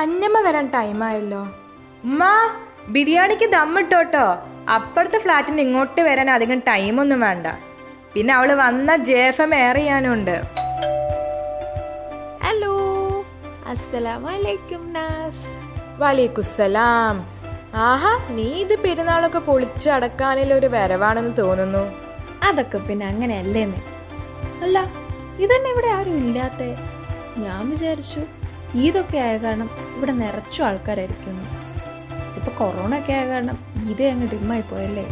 അന്നമ്മ വരാൻ ടൈമായല്ലോ ഉമ്മ ബിരിയാണിക്ക് ദമ്മിട്ടോട്ടോ അപ്പുറത്തെ ഫ്ലാറ്റിന് ഇങ്ങോട്ട് വരാൻ അധികം ടൈമൊന്നും വേണ്ട. പിന്നെ അവൾ വന്ന ജേഫം ഏറിയാനുണ്ട് എയർ ചെയ്യാനുണ്ട്. ഹലോ അസ്സലാമലൈക്കും നാസ് വലൈക്കുസലാം ആഹാ നീ ഇത് പെരുന്നാളൊക്കെ പൊളിച്ചടക്കാനുള്ള ഒരു വരവാണെന്ന് തോന്നുന്നു. അതൊക്കെ പിന്നെ അങ്ങനെയല്ലേ അല്ല ഇതന്നെ ഇവിടെ ആരും ഇല്ലാത്ത. ഞാൻ വിചാരിച്ചു ഈദൊക്കെ ആയ കാരണം ഇവിടെ നിറച്ചു ആൾക്കാരായിരിക്കുന്നു. ഇപ്പൊ കൊറോണ ഒക്കെ ആയ കാരണം ഈദ് അങ്ങ് ഡിമ്മായി പോയല്ലേ?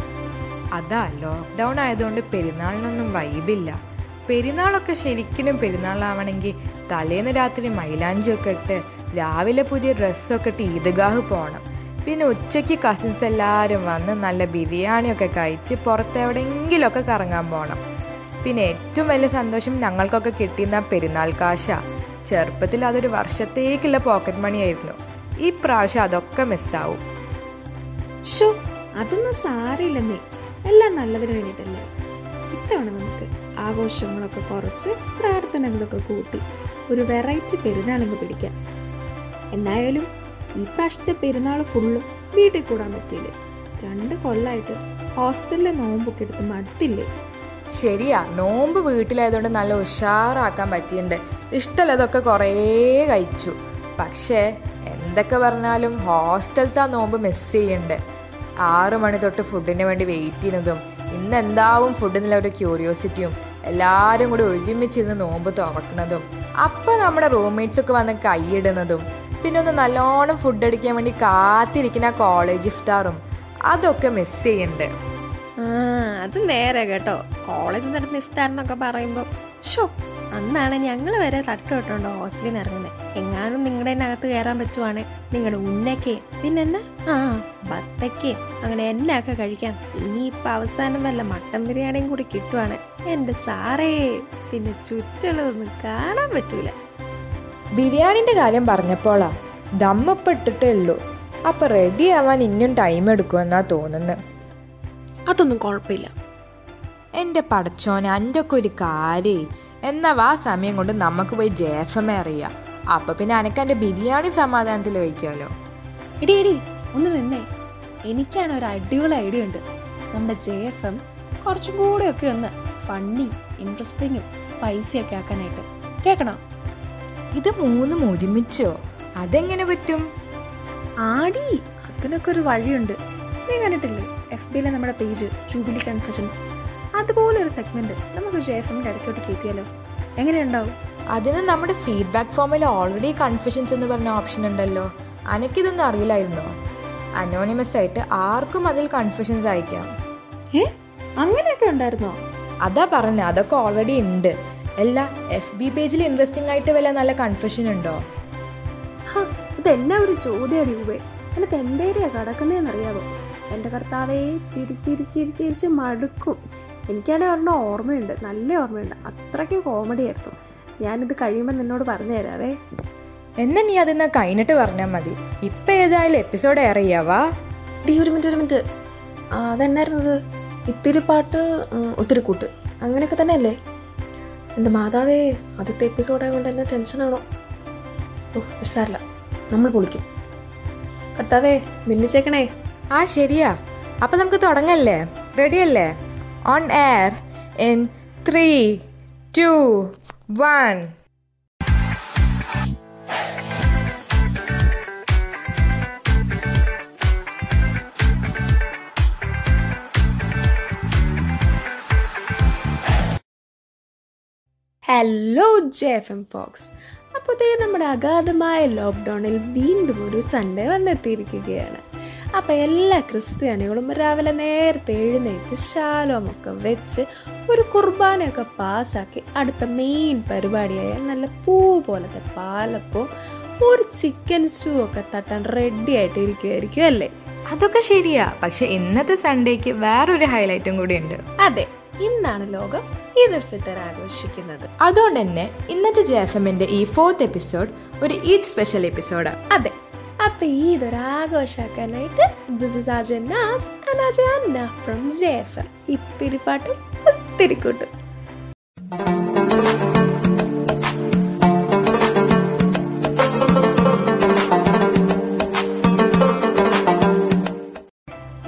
അതാ ലോക്ക്ഡൗൺ ആയതുകൊണ്ട് പെരുന്നാളിനൊന്നും വൈബില്ല പെരുന്നാളൊക്കെ ശരിക്കും പെരുന്നാളാവണമെങ്കിൽ തലേന്ന് രാത്രി മൈലാഞ്ചിയൊക്കെ ഇട്ട് രാവിലെ പുതിയ ഡ്രസ്സൊക്കെ ഇട്ട് ഈദ്ഗാഹ് പോകണം പിന്നെ ഉച്ചയ്ക്ക് കസിൻസ് എല്ലാവരും വന്ന് നല്ല ബിരിയാണിയൊക്കെ കഴിച്ച് പുറത്തെവിടെയെങ്കിലുമൊക്കെ കറങ്ങാൻ പോകണം പിന്നെ ഏറ്റവും വലിയ സന്തോഷം ഞങ്ങൾക്കൊക്കെ കിട്ടിയിരുന്ന പെരുന്നാൾ കാശ. ചെറുപ്പത്തിൽ അതൊരു വർഷത്തേക്കുള്ള പോക്കറ്റ് മണിയായിരുന്നു ഈ പ്രാവശ്യം അതൊക്കെ മിസ്സാവും ഷോ അതൊന്നും സാരമില്ലെന്നേ എല്ലാം നല്ലതിന് വേണ്ടിയിട്ടല്ലേ? ഇത്തവണ നമുക്ക് ആഘോഷങ്ങളൊക്കെ കുറച്ച് പ്രാർത്ഥനകളൊക്കെ കൂട്ടി ഒരു വെറൈറ്റി പെരുന്നാളങ്ങ് പിടിക്കാം. എന്നായാലും ഈ പ്രാവശ്യത്തെ പെരുന്നാൾ ഫുള്ളും വീട്ടിൽ കൂടാൻ പറ്റിയില്ലേ? രണ്ട് കൊല്ലമായിട്ട് ഹോസ്റ്റലിലെ നോമ്പൊക്കെ എടുത്ത് മട്ടില്ലേ? ശരിയാ. നോമ്പ് വീട്ടിലായതുകൊണ്ട് നല്ല ഉഷാറാക്കാൻ പറ്റിയിട്ടുണ്ട്. ഇഷ്ടമുള്ളതൊക്കെ കുറേ കഴിച്ചു. പക്ഷേ എന്തൊക്കെ പറഞ്ഞാലും ഹോസ്റ്റലത്തെ ആ നോമ്പ് മിസ് ചെയ്യുന്നുണ്ട് ആറു മണി തൊട്ട് ഫുഡിന് വേണ്ടി വെയിറ്റ് ചെയ്യുന്നതും ഇന്ന് എന്താവും ഫുഡ് എന്നുള്ള ഒരു ക്യൂരിയോസിറ്റിയും എല്ലാവരും കൂടി ഒരുമിച്ചിരുന്ന് നോമ്പ് തുറക്കുന്നതും അപ്പം നമ്മുടെ റൂംമേറ്റ്സ് ഒക്കെ വന്ന് കൈയിടുന്നതും പിന്നെ ഒന്ന് നല്ലോണം ഫുഡ് അടിക്കാൻ വേണ്ടി കാത്തിരിക്കുന്ന കോളേജ് ഇഫ്താറും അതൊക്കെ മിസ് ചെയ്യുന്നുണ്ട് ആ അത് നേരെ കേട്ടോ. കോളേജിൽ നടന്ന ഇഫ്താർ എന്നൊക്കെ പറയുമ്പോൾ ഷോ അന്നാണ് ഞങ്ങൾ വരെ തട്ടുവിട്ടുണ്ടോ ഹോസ്റ്റലിൽ നിന്ന് ഇറങ്ങുന്നത് എങ്ങാനും നിങ്ങളുടെ അകത്ത് കയറാൻ പറ്റുവാണ് നിങ്ങളുടെ ഉന്നക്കയും പിന്നെ ആ ബത്തക്കയും അങ്ങനെ എല്ലാം ഒക്കെ കഴിക്കാം. ഇനിയിപ്പോൾ അവസാനം വല്ല മട്ടൻ ബിരിയാണിയും കൂടി കിട്ടുവാണ് എന്റെ സാറേ പിന്നെ ചുറ്റുള്ളതൊന്നും കാണാൻ പറ്റൂല. ബിരിയാണിന്റെ കാര്യം പറഞ്ഞപ്പോളാ ദമ്മപ്പെട്ടിട്ടേ ഉള്ളൂ. അപ്പൊ റെഡി ആവാൻ ഇനിയും ടൈം എടുക്കുമെന്നാ തോന്നുന്നത് അതൊന്നും കുഴപ്പമില്ല. എന്റെ പടച്ചോനെ എന്റെ ഒക്കെ ഒരു കാര്യേ. എന്നാ ആ സമയം കൊണ്ട് നമുക്ക് പോയി ജേഫമേ അറിയാം. അപ്പൊ പിന്നെ അനക്ക് എന്റെ ബിരിയാണി സമാധാനത്തിൽ കഴിക്കാമല്ലോ എടി എടി ഒന്ന് നിന്നേ. എനിക്കാണ് ഒരു അടിപൊളി ഐഡിയ ഉണ്ട്. നമ്മുടെ ജെ എഫ് എം കുറച്ചും കൂടെയൊക്കെ ഒന്ന് ഫണ്ണി ഇൻട്രസ്റ്റിങ്ങും സ്പൈസി ഒക്കെ ആക്കാനായിട്ട്. കേൾക്കണോ ഇത് മൂന്നും ഒരുമിച്ചോ? അതെങ്ങനെ പറ്റും? ആടി അതിനൊക്കെ ഒരു വഴിയുണ്ട്. നീ കണ്ടിട്ടില്ലേ? എഫ് ബിയിലെ നമ്മുടെ പേജ് ജൂബിലി കൺഫഷൻസ്. അതുപോലെ ഒരു സെഗ്മെന്റ് നമുക്ക് ജെ എഫ് എമ്മിന്റെ ഇടയ്ക്കോട്ട് കയറ്റിയാലോ? എങ്ങനെയുണ്ടാവും? അതിന് നമ്മുടെ ഫീഡ്ബാക്ക് ഫോമിൽ ഓൾറെഡി കൺഫ്യൂഷൻസ് എന്ന് പറഞ്ഞ ഓപ്ഷൻ ഉണ്ടല്ലോ. അനക്കിതൊന്നും അറിയില്ലായിരുന്നോ? അനോണിമസ് ആയിട്ട് ആർക്കും അതിൽ കൺഫ്യൂഷൻസ് അയക്കാം. ഏ? അങ്ങനെയൊക്കെ ഉണ്ടായിരുന്നോ? അതാ പറഞ്ഞ അതൊക്കെ ഓൾറെഡി ഉണ്ട്. അല്ല എഫ് ബി പേജിൽ ഇൻട്രസ്റ്റിംഗ് ആയിട്ട് വല്ല നല്ല കൺഫ്യൂഷൻ ഉണ്ടോ? ഇതെന്നാ ഒരു ചോദ്യം രൂപേ എന്നിട്ട് എന്തേരിയാ കിടക്കുന്നതെന്നറിയാവോ എന്റെ കർത്താവേ ചിരി ചിരി ചിരി ചിരിച്ച് മടുക്കും. എനിക്കാണെങ്കിൽ ഒരെണ്ണം ഓർമ്മയുണ്ട് നല്ല ഓർമ്മയുണ്ട്. അത്രയ്ക്ക് കോമഡി ആയിരുന്നു. ഞാനിത് കഴിയുമ്പോൾ നിന്നോട് പറഞ്ഞു തരാവേ. എന്നാ നീ അതിന്ന് കഴിഞ്ഞിട്ട് പറഞ്ഞാൽ മതി. ഇപ്പൊ ഏതായാലും എപ്പിസോഡ് എയർ ചെയ്യാവാ. ഒരു മിനിറ്റ് ഒരു മിനിറ്റ് അതെന്നായിരുന്നത് ഇത്തിരി പാട്ട് ഒത്തിരി കൂട്ട്. അങ്ങനെയൊക്കെ തന്നെ അല്ലേ എന്റെ മാതാവേ ആദ്യത്തെ എപ്പിസോഡായതുകൊണ്ട് എന്നെ ടെൻഷനാണോ ഓ സാറില്ല നമ്മൾ പൊളിക്കും. കർത്താവേ മിന്നിച്ചേക്കണേ ആ ശരിയാ. അപ്പം നമുക്ക് തുടങ്ങല്ലേ? റെഡിയല്ലേ on air in three two one hello J F M folks അപ്പോഴത്തേക്ക് നമ്മുടെ അഗാധമായ ലോക്ക്ഡൗണിൽ വീണ്ടും ഒരു സൺഡേ വന്നെത്തിയിരിക്കുകയാണ്. അപ്പോൾ എല്ലാ ക്രിസ്ത്യാനികളും രാവിലെ നേരത്തെ എഴുന്നേറ്റ് ശാലോമൊക്കെ വെച്ച് ഒരു കുർബാനയൊക്കെ പാസ്സാക്കി അടുത്ത മെയിൻ പരിപാടിയായ നല്ല പൂ പോലത്തെ പാലപ്പവും ഒരു ചിക്കൻ സ്റ്റൂ ഒക്കെ തട്ടാൻ റെഡി ആയിട്ട് ഇരിക്കുമായിരിക്കും അല്ലേ? അതൊക്കെ ശരിയാ. പക്ഷെ ഇന്നത്തെ സൺഡേക്ക് വേറൊരു ഹൈലൈറ്റും കൂടി ഉണ്ട്. അതെ ഇന്നാണ് ലോകം ഈദ് ഫിത്തർ ആഘോഷിക്കുന്നത് അതുകൊണ്ട് തന്നെ ഇന്നത്തെ ജെ എഫ് എമ്മിന്റെ ഈ ഫോർത്ത് എപ്പിസോഡ് ഒരു ഈദ് സ്പെഷ്യൽ എപ്പിസോഡാണ് അതെ അപ്പൊ ഈ ഇതൊരാഘോഷമാക്കാനായിട്ട് ദിസ് ഇസ് അന്ന ഫ്രം ജേഫ് ഇത്തിരി പാട്ടും ഒത്തിരി കൂട്ടും.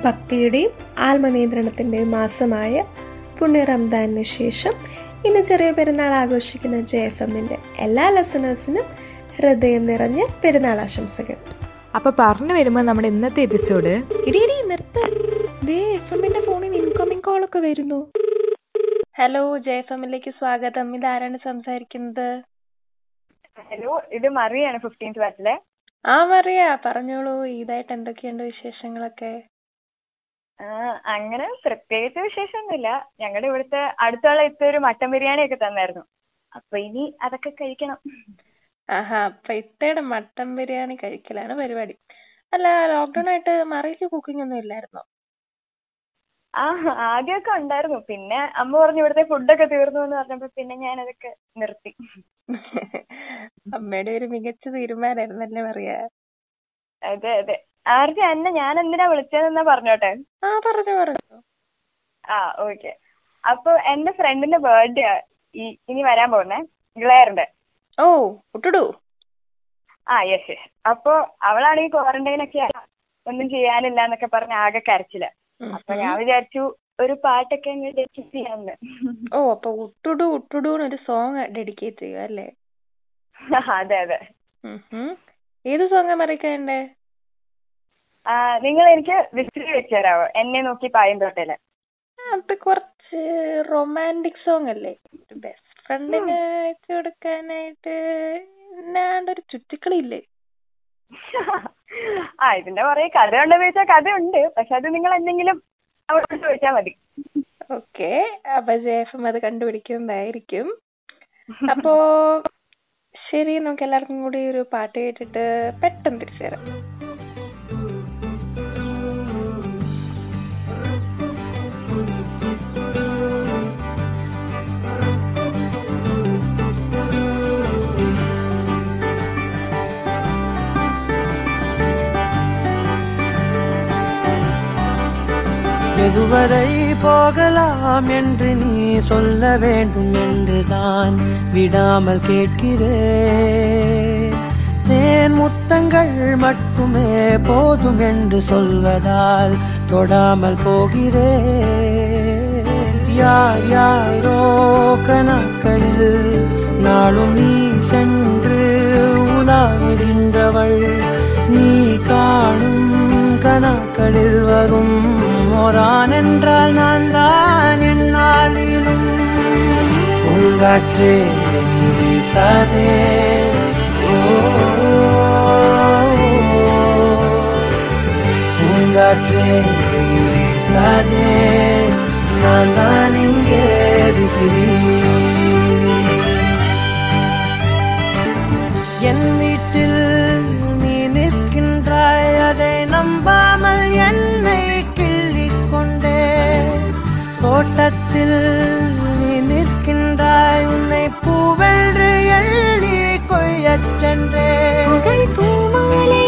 ഭക്തിയുടെയും ആത്മനിയന്ത്രണത്തിന്റെയും മാസമായ പുണ്യ റംദാനിന് ശേഷം ഇന്ന് ചെറിയ പെരുന്നാൾ ആഘോഷിക്കുന്ന ജെ എഫ് എമ്മിന്റെ എല്ലാ ലെസണേഴ്സിനും ഹൃദയം നിറഞ്ഞ പെരുന്നാൾ ആശംസകൾ. അപ്പൊ പറഞ്ഞു വരുമ്പോൾ നമ്മുടെ ഇന്നത്തെ എപ്പിസോഡ് ഇടിയിടി നിർത്ത. ദേ എഫ് എമ്മിന്റെ ഫോണിൽ ഇൻകമിംഗ് കോൾ ഒക്കെ വരുന്നു. ഹലോ ജയഫമിലേക്ക് സ്വാഗതം. ഇതാരാണ് സംസാരിക്കുന്നത്? ഹലോ ഇത് മറിയാണ് ഫിഫ്റ്റീൻത് ബാച്ചിലെ ആ മറിയ. പറഞ്ഞോളൂ ഈദായിട്ട് എന്തൊക്കെയുണ്ട് വിശേഷങ്ങളൊക്കെ? ആ, അങ്ങനെ പ്രത്യേകിച്ച് വിശേഷമൊന്നുമില്ല. ഞങ്ങളുടെ ഇവിടുത്തെ അടുത്തുള്ള ഇത്തൊരു മട്ടൻ ബിരിയാണി ഒക്കെ തന്നായിരുന്നു. അപ്പൊ ഇനി അതൊക്കെ കഴിക്കണം. ആഹാ അപ്പൊ ഇത്തയുടെ മട്ടൻ ബിരിയാണി കഴിക്കലാണ് പരിപാടി. അല്ല ലോക്ക്ഡൗൺ ആയിട്ട് മറിയക്ക് കുക്കിംഗ് ഒന്നും ഇല്ലായിരുന്നോ? ആ ആദ്യമൊക്കെ ഉണ്ടായിരുന്നു. പിന്നെ അമ്മ പറഞ്ഞു ഇവിടുത്തെ ഫുഡൊക്കെ തീർന്നു എന്ന് പറഞ്ഞപ്പോ പിന്നെ ഞാൻ അതൊക്കെ നിർത്തി. അമ്മയുടെ ഒരു മികച്ച തീരുമാനായിരുന്നല്ലേ മറിയ അതെ അതെ. ആർജി അന്നെ ഞാൻ എന്തിനാ വിളിച്ചതെന്നാ പറഞ്ഞോട്ടെ? ആ പറഞ്ഞു പറഞ്ഞു. ആ ഓക്കെ. അപ്പൊ എന്റെ ഫ്രണ്ടിന്റെ ബർത്ത്ഡേ ഈ ഇനി വരാൻ പോകുന്നേ. ഗ്ലെയറിന്റെ ഓ ഉട്ടുടു ആ യെസ് യെസ് അപ്പൊ അവളാണെങ്കിൽ ക്വാറന്റൈൻ ഒക്കെ ഒന്നും ചെയ്യാനില്ല എന്നൊക്കെ പറഞ്ഞ ആകെ കരച്ചില്ല അപ്പൊ ഞാൻ വിചാരിച്ചു ഒരു പാട്ടൊക്കെ അങ്ങ് ഡെഡിക്കേറ്റ് ചെയ്യാന്ന്. ഓ അപ്പൊ ഉട്ടുടു ഉട്ടുടു ഒരു സോങ് ഡെഡിക്കേറ്റ് ചെയ്യുക അല്ലേ? അതെ അതെ. ഏത് സോങ് മറിക്കണ്ടേ നിങ്ങൾ എനിക്ക് വിസിൽ വെച്ച് തരാവോ? എന്നെ നോക്കി പായം തൊട്ടേൽ. അത് കുറച്ച് റൊമാന്റിക് സോങ് അല്ലേ? ബെസ്റ്റ് ഫ്രണ്ടിന് അയച്ചു കൊടുക്കാനായിട്ട് ഒരു ചുറ്റിക്കളി ഇല്ലേ ആ ഇതിന്റെ കുറെ കഥ ഉണ്ടെന്ന് ചോദിച്ചാൽ കഥയുണ്ട്. പക്ഷെ അത് നിങ്ങൾ എന്തെങ്കിലും അവളോട് ചോദിച്ചാൽ മതി. ഓക്കെ. അപ്പൊ ജേഫം അത് കണ്ടുപിടിക്കുന്നതായിരിക്കും. അപ്പോ ശരി നമുക്ക് എല്ലാവർക്കും കൂടി ഒരു പാട്ട് കേട്ടിട്ട് പെട്ടെന്ന് തിരിച്ചു തരാം எதுவரை போகலாம் என்று நீ சொல்ல வேண்டும் என்றுதான் விடாமல் கேட்கிறேன். தேன் முத்தங்கள் மட்டுமே போதும் என்று சொல்வதால் தொடாமல் போகிறேன். யார் யாரோ கணக்களில் நாளும் நீ சென்று உலாவுகின்றவள். நீ காணும் கணக்களில் வரும் மோரான் என்றால் நான் தான் என்னாலும் உள்காற்றே வீசாதே. பூங்காற்றே வீசாதே. நான் தான் இங்கே விசிறி. என் தோட்டத்தில் நீ நிற்கின்றாய் உன்னை பூவென்று எள்ளி கொய்யச் சென்றே பூமாலை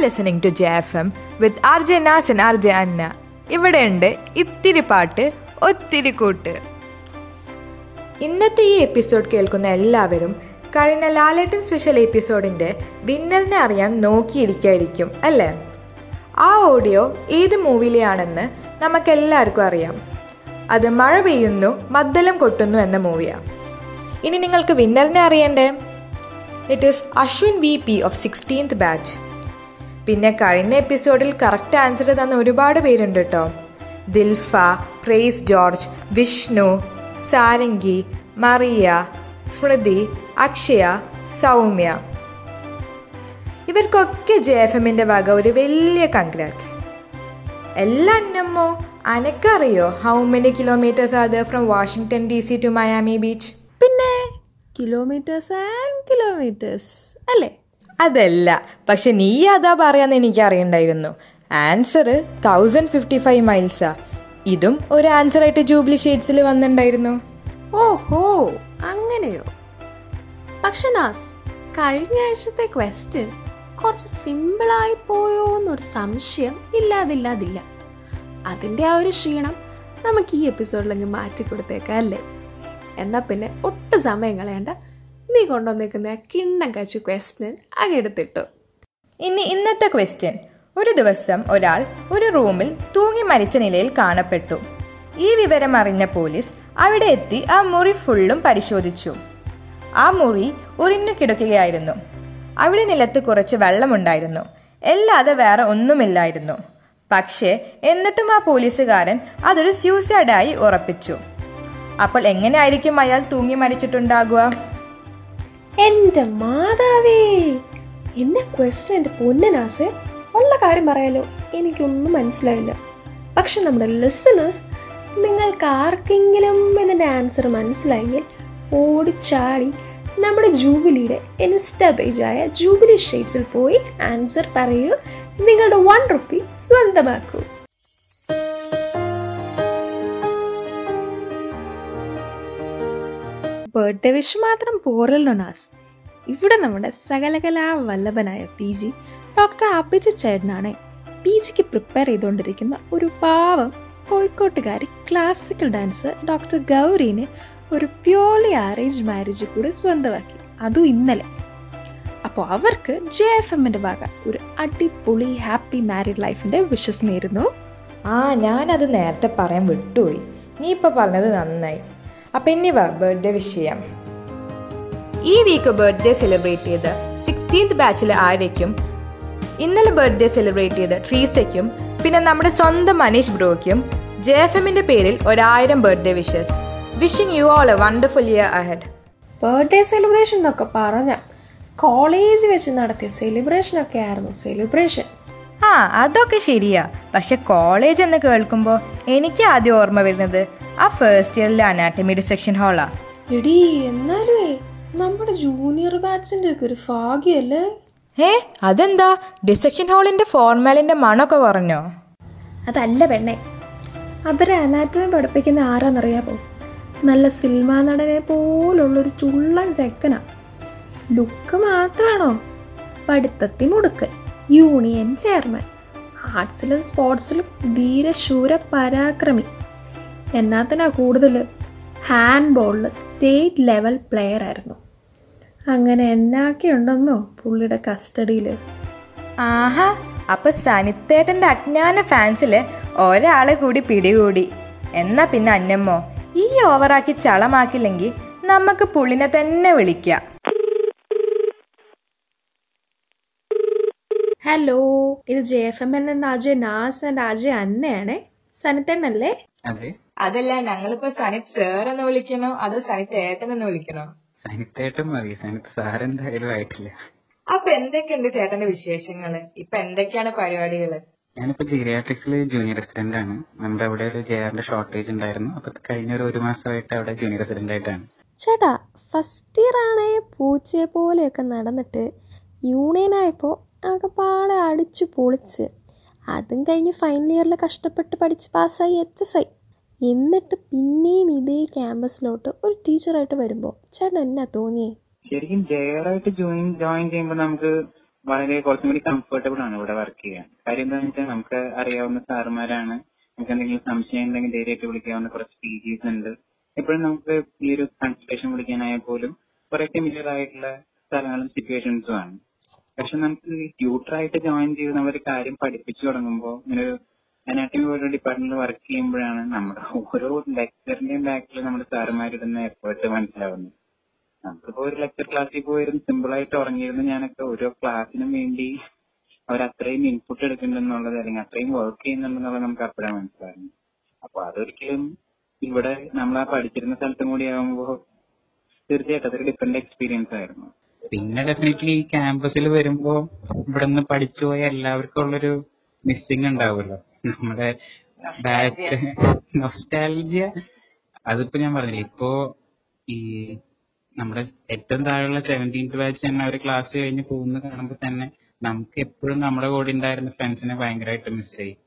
listening to J F M with R J Nasan R J Anna ഇവിടെയുണ്ട് ഇത്തിരി പാട്ട് ഒത്തിരി കൂട്ട്. ഇന്നത്തെ ഈ എപ്പിസോഡ് കേൾക്കുന്ന എല്ലാവരും കഴിഞ്ഞ ലാലേട്ടൻ സ്പെഷ്യൽ എപ്പിസോഡിന്റെ വിന്നറിനെ അറിയാൻ നോക്കിയിരിക്കായിരിക്കും അല്ലേ? ആ ഓഡിയോ ഏത് മൂവിയിലെയാണെന്ന് നമുക്കെല്ലാവർക്കും അറിയാം. അത് മഴ പെയ്യുന്നു മദ്ദലം കൊട്ടുന്നു എന്ന മൂവിയാണ് ഇനി നിങ്ങൾക്ക് വിന്നറിനെ അറിയണ്ടേ? It is Ashwin V P of sixteenth batch പിന്നെ കഴിഞ്ഞ എപ്പിസോഡിൽ കറക്റ്റ് ആൻസർ തന്ന ഒരുപാട് പേരുണ്ട് കേട്ടോ. ദിൽഫ പ്രേസ് ജോർജ് വിഷ്ണു സാരംഗി മറിയ സ്മൃതി അക്ഷയ സൗമ്യ. ഇവർക്കൊക്കെ ജെ എഫ് എമ്മിന്റെ വക ഒരു വലിയ കൺഗ്രാറ്റ്സ് എല്ലാ അന്നമ്മോ അനക്കറിയോ ഹൗ മെനി കിലോമീറ്റേഴ്സ് അത് from Washington D C to Miami beach പിന്നെ കിലോമീറ്റേഴ്സ് ആൻഡ് കിലോമീറ്റേഴ്സ് അല്ലേ? അതല്ല പക്ഷെ നീ അതാ പറയാന്ന് എനിക്ക് അറിയണ്ടായിരുന്നു ആൻസർ തൗസൻഡ് ഫിഫ്റ്റി ഫൈവ് മൈൽസാ ഇതും ഒരു ആൻസർ ആയിട്ട് ജൂബിലി ഷെയ്ഡ്സിൽ വന്നിട്ടുണ്ടായിരുന്നു. ഓഹോ അങ്ങനെയോ? പക്ഷെ നാസ് കഴിഞ്ഞ ആഴ്ചത്തെ ക്വസ്റ്റ്യൻ കുറച്ച് സിമ്പിൾ ആയി പോയോ എന്നൊരു സംശയം ഇല്ലാതില്ലാതില്ല. അതിന്റെ ആ ഒരു ക്ഷീണം നമുക്ക് ഈ എപ്പിസോഡിലങ്ങ് മാറ്റി കൊടുത്തേക്കാം അല്ലേ? എന്നാൽ പിന്നെ ഒട്ടും സമയം കളയണ്ട. നീ കൊണ്ടുവന്നേക്കുന്ന കിണ്ണം കാച്ചു ക്വസ്റ്റ്യൻ അകെടുത്തിട്ടു ഇനി ഇന്നത്തെ ക്വസ്റ്റ്യൻ ഒരു ദിവസം ഒരാൾ ഒരു റൂമിൽ തൂങ്ങി മരിച്ച നിലയിൽ കാണപ്പെട്ടു. ഈ വിവരം അറിഞ്ഞ പോലീസ് അവിടെ എത്തി ആ മുറി ഫുള്ളും പരിശോധിച്ചു. ആ മുറി ഉറിഞ്ഞു കിടക്കുകയായിരുന്നു. അവിടെ നിലത്ത് കുറച്ച് വെള്ളമുണ്ടായിരുന്നു. അല്ലാതെ വേറെ ഒന്നുമില്ലായിരുന്നു. പക്ഷേ എന്നിട്ടും ആ പോലീസുകാരൻ അതൊരു സ്യൂസൈഡായി ഉറപ്പിച്ചു. അപ്പോൾ എങ്ങനെയായിരിക്കും അയാൾ തൂങ്ങി മരിച്ചിട്ടുണ്ടാകുക? എന്റെ മാതാവേ. എന്നെ ക്വസ്റ്റൻ എന്റെ പൊന്നനാസെ ഉള്ള കാര്യം പറയാലോ. എനിക്കൊന്നും മനസ്സിലായില്ല. പക്ഷെ നമ്മുടെ ലിസണേഴ്സ് നിങ്ങൾക്ക് ആർക്കെങ്കിലും ഇതിന്റെ ആൻസർ മനസ്സിലായെങ്കിൽ ഓടിച്ചാടി നമ്മുടെ ജൂബിലിയുടെ ഇൻസ്റ്റ പേജായ ജൂബിലി ഷെയ്ഡ്സിൽ പോയി ആൻസർ പറയൂ. നിങ്ങളുടെ വൺ റുപ്പി സ്വന്തമാക്കൂ. ബർത്ത്ഡേ വിഷ് മാത്രം പോരല്ലോ നാസ്. ഇവിടെ നമ്മുടെ സകലകലാ വല്ലഭനായ പി ജി ഡോക്ടർ അഭിജ ചേട്ടനാണ് പി ജിക്ക് പ്രിപ്പയർ ചെയ്തുകൊണ്ടിരിക്കുന്ന ഒരു പാവം കോഴിക്കോട്ടുകാരി ക്ലാസിക്കൽ ഡാൻസർ ഡോക്ടർ ഗൗരീനെ ഒരു പ്യോർലി അറേഞ്ച് മാരേജ് കൂടെ സ്വന്തമാക്കി. അതും ഇന്നലെ. അപ്പോൾ അവർക്ക് ജെ എഫ് എമ്മിന്റെ ഭാഗ ഒരു അടിപൊളി ഹാപ്പി മാരീഡ് ലൈഫിന്റെ വിഷസ് നേരുന്നു. ആ ഞാനത് നേരത്തെ പറയാൻ വിട്ടുപോയി. നീ ഇപ്പോൾ പറഞ്ഞത് നന്നായി. അപ്പം ഇനി ബർത്ത്ഡേ വിഷ് ചെയ്യാം. ഈ വീക്ക് ബർത്ത്ഡേ സെലിബ്രേറ്റ് ചെയ്ത് സിക്സ്റ്റീൻത് ബാച്ചിലെ ആര്യയ്ക്കും ഇന്നലെ ബർത്ത്ഡേ സെലിബ്രേറ്റ് ചെയ്ത് ട്രീസയ്ക്കും പിന്നെ നമ്മുടെ സ്വന്തം മനീഷ് ബ്രോയ്ക്കും ജെ എഫ് എമ്മിന്റെ പേരിൽ ഒരായിരം birthday wishes wishing you all a wonderful year ahead birthday celebration എന്നൊക്കെ പറഞ്ഞ കോളേജ് വെച്ച് നടത്തിയ സെലിബ്രേഷൻ ഒക്കെ ആയിരുന്നു. സെലിബ്രേഷൻ ആ അതൊക്കെ ശരിയാ. പക്ഷെ കോളേജ് എന്ന് കേൾക്കുമ്പോൾ എനിക്ക് ആദ്യം ഓർമ്മ വരുന്നത് ആ ഫസ്റ്റ് ഇയറിലെ അനാറ്റമി ഡിസെക്ഷൻ ഹാളാ എടി എന്നാലേ നമ്മുടെ ജൂനിയർ ബാച്ചിന്റെ ഒക്കെ ഒരു ഭാഗ്യല്ലേ? ഏ അതെന്താ? ഡിസെക്ഷൻ ഹാളിന്റെ ഫോർമാലിന്റെ മണമൊക്കെ കുറഞ്ഞോ? അതല്ല പെണ്ണെ. അവരെ അനാറ്റമി പഠിപ്പിക്കുന്ന ആരാന്നറിയാമോ നല്ല സിനിമാ നടനെ പോലുള്ളൊരു ചുള്ളൻ ചെക്കനാ. ലുക്ക് മാത്രമാണോ പഠിത്തത്തി മുടുക്കൻ യൂണിയൻ ചെയർമാൻ ആർട്സിലും സ്പോർട്സിലും വീരശൂര പരാക്രമി. എന്നാത്തിനാ കൂടുതൽ ഹാൻഡ് ബോളിൽ സ്റ്റേറ്റ് ലെവൽ പ്ലെയർ ആയിരുന്നു. അങ്ങനെ എന്നാക്കെ ഉണ്ടെന്നോ പുള്ളിയുടെ കസ്റ്റഡിയിൽ ആഹാ അപ്പൊ സനിത്തേട്ടന്റെ അജ്ഞാന ഫാൻസിൽ ഒരാളെ കൂടി പിടികൂടി. എന്നാ പിന്നെ അന്നമ്മോ ഈ ഓവറാക്കി ചളമാക്കില്ലെങ്കിൽ നമുക്ക് പുള്ളിനെ തന്നെ വിളിക്കാം. ഹലോ ഇത് ജെ എഫ് എം എൻ എന്ന അജയ് നാസ് ആൻഡ് അജയ് അന്നയാണേ? സനിത്തേണ്ണല്ലേ അതല്ല ഞങ്ങളിപ്പോ സനിത് സാർ എന്ന് വിളിക്കണോ? അതോ സനിത് ഏട്ടൻ എന്ന് വിളിക്കണോ? സനിത്തേട്ടൻ മതി. സനിത് സാർ എന്തായാലും ആയിട്ടില്ല. അപ്പൊ എന്തൊക്കെയുണ്ട് ചേട്ടന്റെ വിശേഷങ്ങൾ? ഇപ്പൊ എന്തൊക്കെയാണ് പരിപാടികൾ? ഞാനിപ്പോ ജീരിയാട്രിക്സിൽ ജൂനിയർ റെസിഡന്റ് ആണ്. നമ്മുടെ അവിടെ ഒരു ജെ ആറിന്റെ ഷോർട്ടേജ് ഉണ്ടായിരുന്നു. അപ്പൊ കഴിഞ്ഞ ഒരു ഒരു മാസമായിട്ട് അവിടെ ജൂനിയർ റെസിഡന്റ് ആയിട്ടാണ്. ചേട്ടാ ഫസ്റ്റ് ഇയർ ആണേ പൂച്ചയെ പോലെയൊക്കെ നടന്നിട്ട് യൂണിയനായപ്പോൾ ആകെപ്പാടെ അടിച്ചു പൊളിച്ച്. അതും കഴിഞ്ഞ് ഫൈനൽ ഇയറിൽ കഷ്ടപ്പെട്ട് പഠിച്ച് പാസ്സായി എച്ച് എസ് ഐ എന്നിട്ട് പിന്നെയും ഇതേ ക്യാമ്പസിലോട്ട് ഒരു ടീച്ചറായിട്ട് വരുമ്പോൾ ചേട്ടൻ എന്നാ തോന്നിയേ? ശരിക്കും ജയറായിട്ട് ജോയിൻ ജോയിൻ ചെയ്യുമ്പോൾ നമുക്ക് വളരെ കുറച്ചും കൂടി കംഫർട്ടബിൾ ആണ് ഇവിടെ വർക്ക് ചെയ്യാൻ. കാര്യം എന്താണെന്ന് വെച്ചാൽ നമുക്ക് അറിയാവുന്ന സാറുമാരാണ്. നമുക്ക് എന്തെങ്കിലും സംശയം ഉണ്ടെങ്കിൽ ധൈര്യമായിട്ട് വിളിക്കാവുന്ന കുറച്ച് പി ജീസ് ഉണ്ട്. എപ്പോഴും നമുക്ക് ഈ ഒരു കൺസൾട്ടേഷൻ വിളിക്കാനായ പോലും കുറെ ഫെമിലിയർ ആയിട്ടുള്ള സ്ഥലങ്ങളും സിറ്റുവേഷൻസും ആണ്. പക്ഷെ നമുക്ക് ട്യൂട്ടറായിട്ട് ജോയിൻ ചെയ്ത് നമ്മളൊരു കാര്യം പഠിപ്പിച്ചു തുടങ്ങുമ്പോൾ ഇങ്ങനെ അനാട്ടമി പോലുള്ള ഡിപ്പാർട്ട്മെന്റിൽ വർക്ക് ചെയ്യുമ്പോഴാണ് നമ്മുടെ ഓരോ ലെക്ചറിന്റെയും ബാക്കിൽ നമ്മുടെ സാറുമാരിടുന്ന എഫേർട്ട് മനസ്സിലാവുന്നത്. നമുക്കിപ്പോ ഒരു ലെക്ചർ ക്ലാസ്സിൽ പോയിരുന്നു സിമ്പിൾ ആയിട്ട് ഉറങ്ങിയിരുന്നു ഞാനൊക്കെ ഓരോ ക്ലാസ്സിനും വേണ്ടി അവർ അത്രയും ഇൻപുട്ട് എടുക്കുന്നുണ്ടെന്നുള്ളത് അല്ലെങ്കിൽ അത്രയും വർക്ക് ചെയ്യുന്നുണ്ടെന്നുള്ളത് നമുക്ക് അപ്പോഴാണ് മനസ്സിലാകുന്നത് അപ്പൊ അതൊരിക്കലും ഇവിടെ നമ്മൾ ആ പഠിച്ചിരുന്ന സ്ഥലത്തും കൂടി ആകുമ്പോൾ തീർച്ചയായിട്ടും അതൊരു ഡിഫറെന്റ് എക്സ്പീരിയൻസ് ആയിരുന്നു. പിന്നെ ഡെഫിനറ്റ്ലി ഈ ക്യാമ്പസിൽ വരുമ്പോ ഇവിടുന്ന് പഠിച്ചു പോയ എല്ലാവർക്കും ഉള്ളൊരു മിസ്സിങ് ഉണ്ടാവുമല്ലോ. നമ്മുടെ ബാച്ച് നൊസ്റ്റാലജിയ അതിപ്പോ ഞാൻ പറഞ്ഞില്ലേ ഇപ്പോ ഈ നമ്മുടെ ഏറ്റവും താഴെയുള്ള സെവന്റീൻത് ബാച്ച് തന്നെ ഒരു ക്ലാസ് കഴിഞ്ഞ് പോകുന്ന കാണുമ്പോ തന്നെ നമുക്ക് എപ്പോഴും നമ്മുടെ കൂടെ ഉണ്ടായിരുന്ന ഫ്രണ്ട്സിനെ ഭയങ്കരമായിട്ട് മിസ് ചെയ്യും.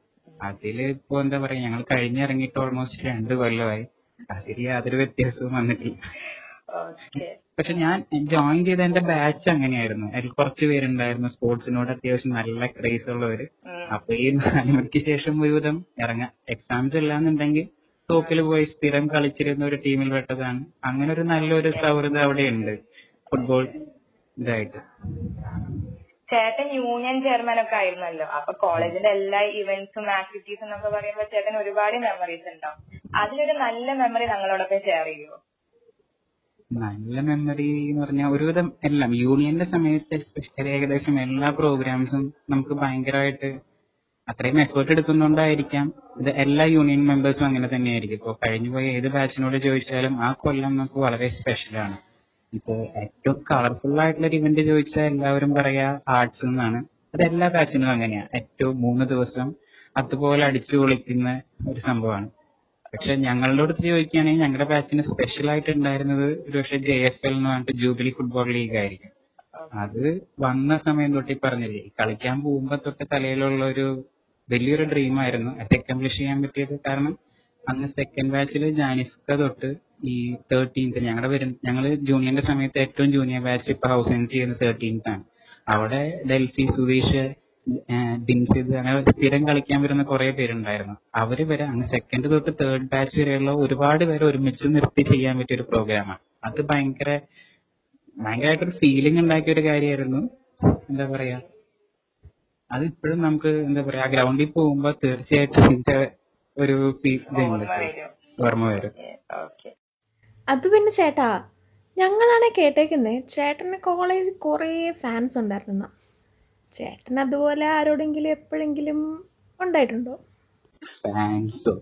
അതിൽ ഇപ്പൊ എന്താ പറയാ ഞങ്ങൾ കഴിഞ്ഞിറങ്ങിയിട്ട് ഓൾമോസ്റ്റ് രണ്ട് കൊല്ലമായി. അതിൽ യാതൊരു വ്യത്യാസവും വന്നിട്ടില്ല. പക്ഷെ ഞാൻ ജോയിൻ ചെയ്ത എന്റെ ബാച്ച് അങ്ങനെയായിരുന്നു. അതിൽ കുറച്ച് പേരുണ്ടായിരുന്നു. സ്പോർട്സിനോട് അത്യാവശ്യം നല്ല ക്രേസ് ഉള്ളവര്. അപ്പൊ ഈ നാല് മണിക്ക് ശേഷം ഒരുവിധം ഇറങ്ങാം. എക്സാംസ് ഇല്ലാന്നുണ്ടെങ്കിൽ തോക്കിൽ പോയി സ്ഥിരം കളിച്ചിരുന്ന ഒരു ടീമിൽ പെട്ടതാണ്. അങ്ങനെ ഒരു നല്ലൊരു സൗഹൃദം അവിടെ ഉണ്ട് ഫുട്ബോൾ ഇതായിട്ട്. ചേട്ടൻ യൂണിയൻ ചെയർമാൻ ഒക്കെ ആയിരുന്നല്ലോ. അപ്പൊ കോളേജിന്റെ എല്ലാ ഇവന്റ്സും ആക്ടിവിറ്റീസും എന്നൊക്കെ പറയുമ്പോൾ ചേട്ടൻ ഒരുപാട് മെമ്മറീസ് ഉണ്ടാവും അതിലൊരു നല്ല മെമ്മറി ഞങ്ങളോടൊപ്പം ഷെയർ ചെയ്യുമോ നല്ല മെമ്മറി എന്ന് പറഞ്ഞാൽ ഒരുവിധം എല്ലാം യൂണിയന്റെ സമയത്ത് എസ്പെഷ്യലി ഏകദേശം എല്ലാ പ്രോഗ്രാംസും നമുക്ക് ഭയങ്കരമായിട്ട് അത്രയും എഫേർട്ട് എടുക്കുന്നോണ്ടായിരിക്കാം. ഇത് എല്ലാ യൂണിയൻ മെമ്പേഴ്സും അങ്ങനെ തന്നെയായിരിക്കും. ഇപ്പൊ കഴിഞ്ഞുപോയ ഏത് ബാച്ചിനോട് ചോദിച്ചാലും ആ കൊല്ലം നമുക്ക് വളരെ സ്പെഷ്യൽ ആണ്. ഇപ്പോ ഏറ്റവും കളർഫുൾ ആയിട്ടുള്ള ഒരു ഇവന്റ് ചോദിച്ചാൽ എല്ലാവരും പറയാ ആർട്സ് എന്നാണ്. അത് എല്ലാ ബാച്ചിനും അങ്ങനെയാ. ഏറ്റവും മൂന്ന് ദിവസം അതുപോലെ അടിച്ചു പൊളിക്കുന്ന ഒരു സംഭവമാണ്. പക്ഷെ ഞങ്ങളുടെ അടുത്ത് ചോദിക്കുകയാണെങ്കിൽ ഞങ്ങളുടെ ബാച്ചിന് സ്പെഷ്യൽ ആയിട്ട് ഉണ്ടായിരുന്നത് ഒരു പക്ഷെ ജെ എഫ് എൽ എന്ന് പറഞ്ഞിട്ട് ജൂബിലി ഫുട്ബോൾ ലീഗ് ആയിരിക്കും. അത് വന്ന സമയം തൊട്ട് പറഞ്ഞില്ലേ കളിക്കാൻ പോകുമ്പോ തൊട്ട് തലയിലുള്ള ഒരു വലിയൊരു ഡ്രീം ആയിരുന്നു. അത് അക്കംപ്ലിഷ് ചെയ്യാൻ പറ്റിയത് കാരണം അന്ന് സെക്കൻഡ് ബാച്ചിൽ ജാനിഫ്ക തൊട്ട് ഈ തേർട്ടീൻത്ത് ഞങ്ങളുടെ വരും ഞങ്ങൾ ജൂനിയറിന്റെ സമയത്ത് ഏറ്റവും ജൂനിയർ ബാച്ച് ഇപ്പൊ ഹൗസ് ചെയ്യുന്ന തേർട്ടീൻത്ത് ആണ്. അവിടെ ഡൽഹി സുധീഷ് ബിൻസിദ് അങ്ങനെ സ്ഥിരം കളിക്കാൻ വരുന്ന കുറെ പേരുണ്ടായിരുന്നു. അവർ വരെ അങ്ങ് സെക്കൻഡ് തൊട്ട് തേർഡ് ബാച്ച് വരെയുള്ള ഒരുപാട് പേരെ ഒരുമിച്ച് നിർത്തി ചെയ്യാൻ പറ്റിയ ഒരു പ്രോഗ്രാമാണ് അത് ഭയങ്കര ഭയങ്കരമായിട്ടൊരു ഫീലിംഗ് ഉണ്ടാക്കിയ ഒരു കാര്യമായിരുന്നു. എന്താ പറയാ? അത് ഇപ്പോഴും നമുക്ക് എന്താ പറയാ ഗ്രൗണ്ടിൽ പോകുമ്പോ തീർച്ചയായിട്ടും ഇതിന്റെ ഒരു ഓർമ്മ വരും. അത് പിന്നെ ചേട്ടാ ഞങ്ങളാണെ കേട്ടേക്കുന്നേ ചേട്ടന് കോളേജിൽ കുറെ ഫാൻസ് ഉണ്ടായിരുന്നു. ചേട്ടൻ അതുപോലെ ആരോടെങ്കിലും എപ്പോഴെങ്കിലും ഉണ്ടായിട്ടുണ്ടോ? ഫാൻസോ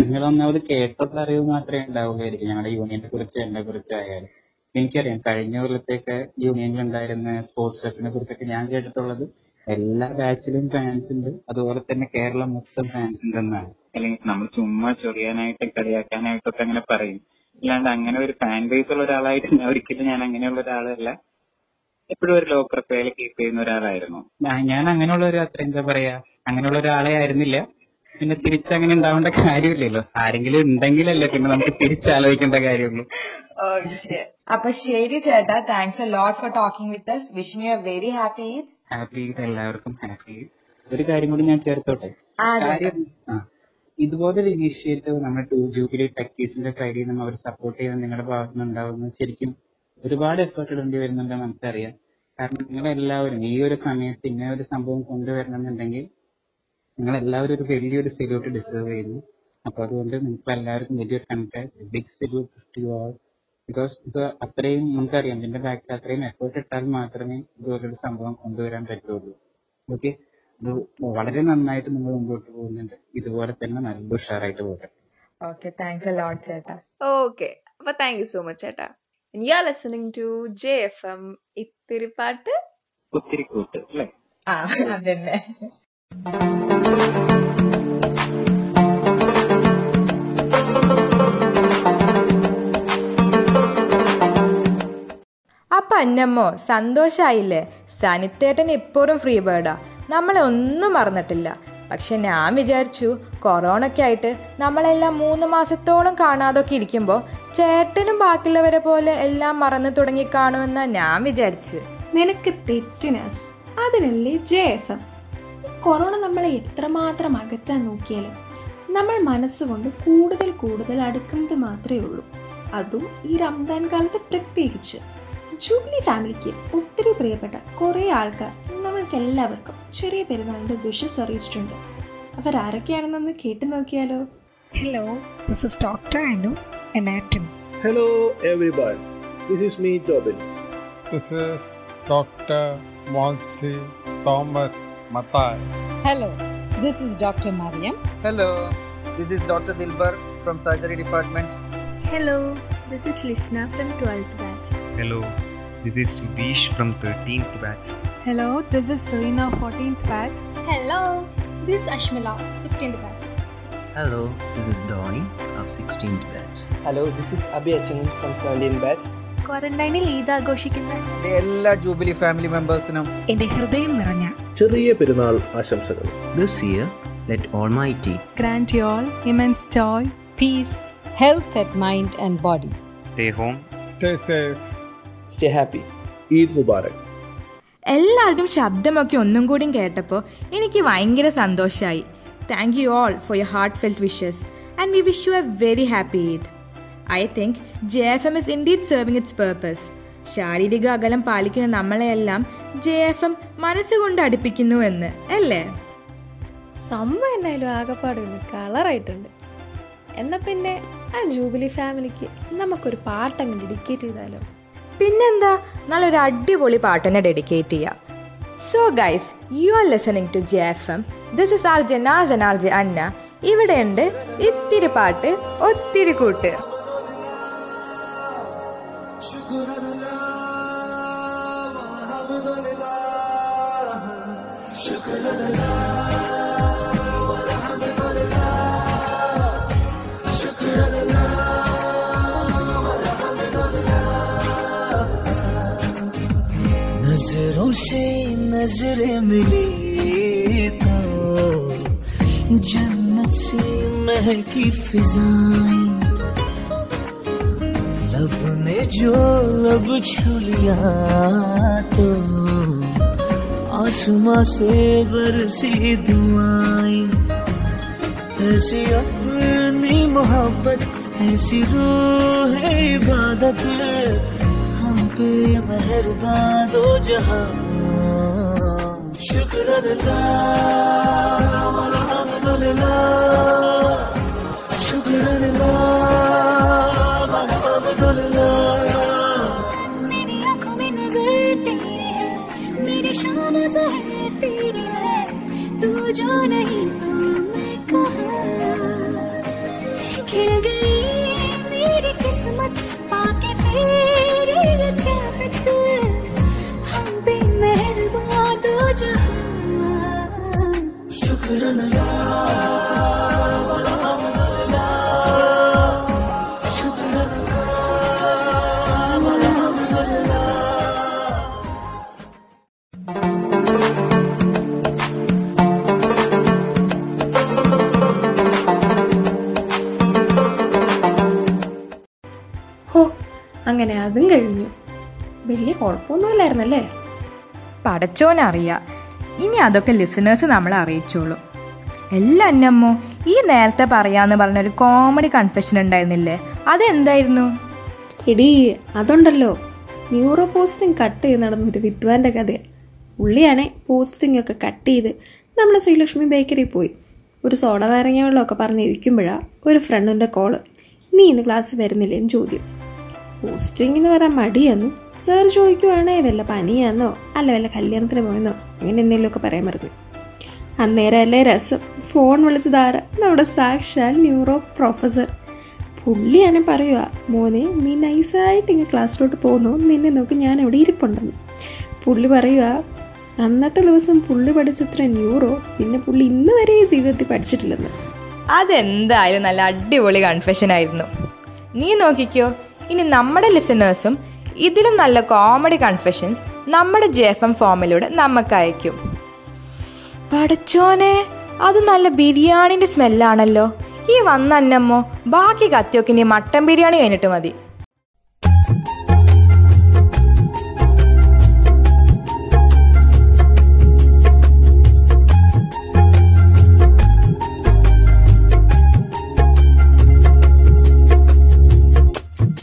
നിങ്ങൾ ഒന്നാമത് കേട്ടത് അറിവ് മാത്രമേ ഉണ്ടാവുകയായിരിക്കും. ഞങ്ങളുടെ യൂണിയനെ കുറിച്ച് എന്നെ കുറിച്ച് ആയാലും. എനിക്കറിയാം കഴിഞ്ഞ കൊല്ലത്തേക്ക് യൂണിയനിൽ ഉണ്ടായിരുന്ന സ്പോർട്സ് ഷെഫിനെ കുറിച്ചൊക്കെ ഞാൻ കേട്ടിട്ടുള്ളത് എല്ലാ ബാച്ചിലും ഫാൻസ് ഉണ്ട്. അതുപോലെ തന്നെ കേരളം മൊത്തം ഫാൻസ് ഉണ്ടെന്നാണ്. അല്ലെങ്കിൽ നമ്മൾ ചുമ്മാ ചൊറിയാനായിട്ട് കളിയാക്കാനായിട്ടൊക്കെ അങ്ങനെ പറയും. അല്ലാണ്ട് അങ്ങനെ ഒരു ഫാൻ ബേസ് ഉള്ള ഒരാളായിട്ട് ഞാൻ ഒരിക്കലും ഞാൻ അങ്ങനെയുള്ള ഒരാളല്ല. എപ്പോഴും ഒരു ലോ പ്രൊഫൈൽ കീപ്പ് ചെയ്യുന്ന ഒരാളായിരുന്നു. ഞാൻ- ഞാൻ അങ്ങനെയുള്ള ഒരു അത്ര എന്താ പറയാ അങ്ങനെയുള്ള ഒരാളെ ആയിരുന്നില്ല. പിന്നെ തിരിച്ചങ്ങനെ ഉണ്ടാവേണ്ട കാര്യമില്ലല്ലോ. ആരെങ്കിലും ഉണ്ടെങ്കിലല്ലേ പിന്നെ നമുക്ക് തിരിച്ചാലോചിക്കേണ്ട കാര്യമുള്ളൂ. അപ്പൊ ശരി ചേട്ടാ thanks a lot for talking with us. Wishing you a very happy happy Eid എല്ലാവർക്കും. ഹാപ്പി ഈദ് ഒരു കാര്യം കൂടി ഞാൻ ചേർത്തോട്ടെ? ആ, കാര്യം ആ, ഇതുപോലൊരു ഇനീഷ്യേറ്റീവ് നമ്മുടെ ടൂ ജൂബിലി ടെക്കീസിന്റെ സൈഡിൽ നിന്ന് അവർ സപ്പോർട്ട് ചെയ്ത് നിങ്ങളുടെ ഭാഗത്തുനിന്ന് ഉണ്ടാവുന്നത് ശരിക്കും ഒരുപാട് എഫേർട്ട് ഇടേണ്ടി വരുന്നുണ്ട് നമുക്കറിയാം. കാരണം നിങ്ങൾ എല്ലാവരും ഈ ഒരു സമയത്ത് ഇങ്ങനെ ഒരു സംഭവം കൊണ്ടുവരണമെന്നുണ്ടെങ്കിൽ നിങ്ങൾ എല്ലാവരും ഒരു വലിയൊരു സല്യൂട്ട് ഡിസേർവ് ചെയ്യുന്നു. അപ്പൊ അതുകൊണ്ട് നിങ്ങൾക്ക് എല്ലാവർക്കും വലിയൊരു congrats big salute to all because ഇത് അത്രയും നമുക്കറിയാം ഇതിന്റെ ബാക്കിൽ അത്രയും എഫേർട്ട് ഇട്ടാൽ മാത്രമേ ഇതുപോലൊരു സംഭവം കൊണ്ടുവരാൻ പറ്റുള്ളൂ. ഓക്കെ ഇത് വളരെ നന്നായിട്ട് നിങ്ങൾ മുമ്പോട്ട് പോകുന്നുണ്ട്. ഇതുപോലെ തന്നെ നല്ല ഉഷാറായിട്ട് പോകട്ടെ. ഓക്കെ താങ്ക്സ് എ ലോട്ട് ചേട്ടാ. ഓക്കെ അപ്പൊ താങ്ക് യു സോ മച്ച് ചേട്ടാ. Are listening to J F M ഇത്തിരി പാട്ട് ഒത്തിരി കൂട്ട് അല്ലേ? ആ അതന്നെ. അപ്പൊ അന്നമ്മോ സന്തോഷായില്ലേ? സനിത്തേട്ടൻ ഇപ്പോഴും ഫ്രീ ബേർഡാ നമ്മളെ ഒന്നും മറന്നിട്ടില്ല. പക്ഷെ ഞാൻ വിചാരിച്ചു കൊറോണ ഒക്കെ ആയിട്ട് നമ്മളെല്ലാം മൂന്ന് മാസത്തോളം കാണാതൊക്കെ ഇരിക്കുമ്പോൾ ചേട്ടനും ബാക്കിയുള്ളവരെ പോലെ എല്ലാം മറന്നു തുടങ്ങി കാണുമെന്ന് ഞാൻ വിചാരിച്ചു. നിനക്ക് തെറ്റിനാസ് അതിനല്ലേ ജെ കൊറോണ നമ്മളെ എത്രമാത്രം അകറ്റാൻ നോക്കിയാലും നമ്മൾ മനസ്സുകൊണ്ട് കൂടുതൽ കൂടുതൽ അടുക്കുന്നത് മാത്രമേ ഉള്ളൂ. അതും ഈ റംദാൻ കാലത്ത് പ്രത്യേകിച്ച്. ജൂബിലി ഫാമിലിക്ക് ഒത്തിരി പ്രിയപ്പെട്ട കുറേ ആൾക്കാർ നമ്മൾക്ക് എല്ലാവർക്കും ചെറിയ പെരുന്നാളിന്റെ വിഷസ് അറിയിച്ചിട്ടുണ്ട്. അവരാരൊക്കെയാണെന്നൊന്ന് കേട്ടു നോക്കിയാലോ Hello, this is Dr. Anu, anatomy. Hello, everyone. This is me, Dobbins. This is Dr. Monsi Thomas Matai. Hello, this is Dr. Mariam. Hello, this is Dr. Dilbar from Surgery Department. Hello, this is Lishna from 12th batch. Hello, this is Sudesh from 13th batch. Hello, this is Serena, 14th batch. Hello, this is Ashmila, 15th batch. Hello, this is Donny of 16th batch. Hello, this is Abhi Achin from 17th batch. ക്വാറന്റൈനിൽ ഈദ് ആഘോഷിക്കുന്ന എല്ലാ jubilee family മെമ്പേഴ്സിനും എന്റെ ഹൃദയം നിറഞ്ഞ ചെറിയ പെരുന്നാൾ ആശംസകൾ This year, let Almighty grant you all immense joy, Peace, health at mind and body. Stay home. Stay safe. Stay happy. Eid Mubarak എല്ലാവരുടെയും ശബ്ദമൊക്കെ ഒന്നും കൂടി കേട്ടപ്പോൾ എനിക്ക് ഭയങ്കര സന്തോഷമായി thank you all for your heartfelt wishes and we wish you a very happy Eid I think J F M is indeed serving its purpose ശാരീരിക അകലം പാലിക്കുന്ന നമ്മളെയെല്ലാം ജെ എഫ് എം മനസ്സുകൊണ്ട് അടുപ്പിക്കുന്നു എന്ന് അല്ലേ? സംഭവം എന്തായാലും ആകെപ്പാട് കളറായിട്ടുണ്ട് എന്നാൽ പിന്നെ ആ ജൂബിലി ഫാമിലിക്ക് നമുക്കൊരു പാട്ടങ്ങ് ഡെഡിക്കേറ്റ് ചെയ്താലോ? പിന്നെന്താ? നല്ലൊരു അടിപൊളി പാട്ടിനെ ഡെഡിക്കേറ്റ് ചെയ്യാം. So guys you are listening to J F M this is R J Nas R J Anna ഇവിടെയുണ്ട് ഇത്തിരി പാട്ട് ഒത്തിരി കൂട്ട്. Shukran Allah, الحمد Allah, Shukran Allah. से नज़रें मिली तो जन्नत से महकी फिजाएँ। लब ने जो लब छू लिया तो आसमां से बरसी दुआएँ। ऐसी अपनी मोहब्बत, ऐसी रूह इबादत मेहरबान दो जहाँ। शुक्र अदा അങ്ങനെ അതും കഴിഞ്ഞു. വലിയ കുഴപ്പമൊന്നുമില്ലായിരുന്നല്ലേ? പടച്ചോനറിയാം. ഇനി അതൊക്കെ ലിസണേഴ്സ് നമ്മളെ അറിയിച്ചോളൂ. എല്ലാ അന്നമ്മോ ഈ നേരത്തെ പറയാന്ന് പറഞ്ഞൊരു കോമഡി കൺഫെഷൻ ഉണ്ടായിരുന്നില്ലേ? അതെന്തായിരുന്നു? എടി അതുണ്ടല്ലോ. ന്യൂറോ പോസ്റ്റിംഗ് കട്ട് ചെയ്ത് നടന്നൊരു വിദ്വാന്റെ കഥയാണ് പുള്ളിയാണെ പോസ്റ്റിംഗ് ഒക്കെ കട്ട് ചെയ്ത് നമ്മൾ ശ്രീലക്ഷ്മി ബേക്കറിയിൽ പോയി. ഒരു സോഡ നാരങ്ങ വെള്ളമൊക്കെ പറഞ്ഞിരിക്കുമ്പോഴാണ് ഒരു ഫ്രണ്ടിന്റെ കോൾ നീ ഇന്ന് ക്ലാസ് വരുന്നില്ലേ? എന്ന് ചോദ്യം. പോസ്റ്റിങ്ങിന് വരാൻ മടിയെന്നു? സാർ ചോദിക്കുവാണേ വല്ല പനിയാന്നോ? അല്ല വല്ല കല്യാണത്തിന് പോയെന്നോ? അങ്ങനെ എന്തെങ്കിലുമൊക്കെ പറയാൻ മറന്നു. അന്നേരം അല്ലേ രസം. ഫോൺ വിളിച്ചതാര നമ്മുടെ സാക്ഷാൽ ന്യൂറോ പ്രൊഫസർ. പുള്ളിയാണ് പറയുക മോനെ നീ നൈസായിട്ട് ഇങ്ങനെ ക്ലാസ്സിലോട്ട് പോകുന്നു? നിന്നെ നോക്കി ഞാൻ ഇവിടെ ഇരിപ്പുണ്ടെന്ന്. പുള്ളി പറയുക അന്നത്തെ ദിവസം പുള്ളി പഠിച്ചത്ര ന്യൂറോ പിന്നെ പുള്ളി ഇന്ന് വരെ ജീവിതത്തിൽ പഠിച്ചിട്ടില്ലെന്ന്. അതെന്തായാലും നല്ല അടിപൊളി കൺഫെഷൻ ആയിരുന്നു. നീ നോക്കിക്കോ ഇനി നമ്മുടെ ലിസണേഴ്സും ഇതിലും നല്ല കോമഡി കൺഫെഷൻസ് നമ്മുടെ ജെ എഫ് എം ഫോമിലൂടെ നമുക്ക് അയക്കും പടച്ചോനെ അത് നല്ല ബിരിയാണിന്റെ സ്മെല്ലാണല്ലോ ഈ വന്ന അന്നമ്മോ ബാക്കി കത്തിയൊക്കെ ഇനി മട്ടൻ ബിരിയാണി കഴിഞ്ഞിട്ട് മതി.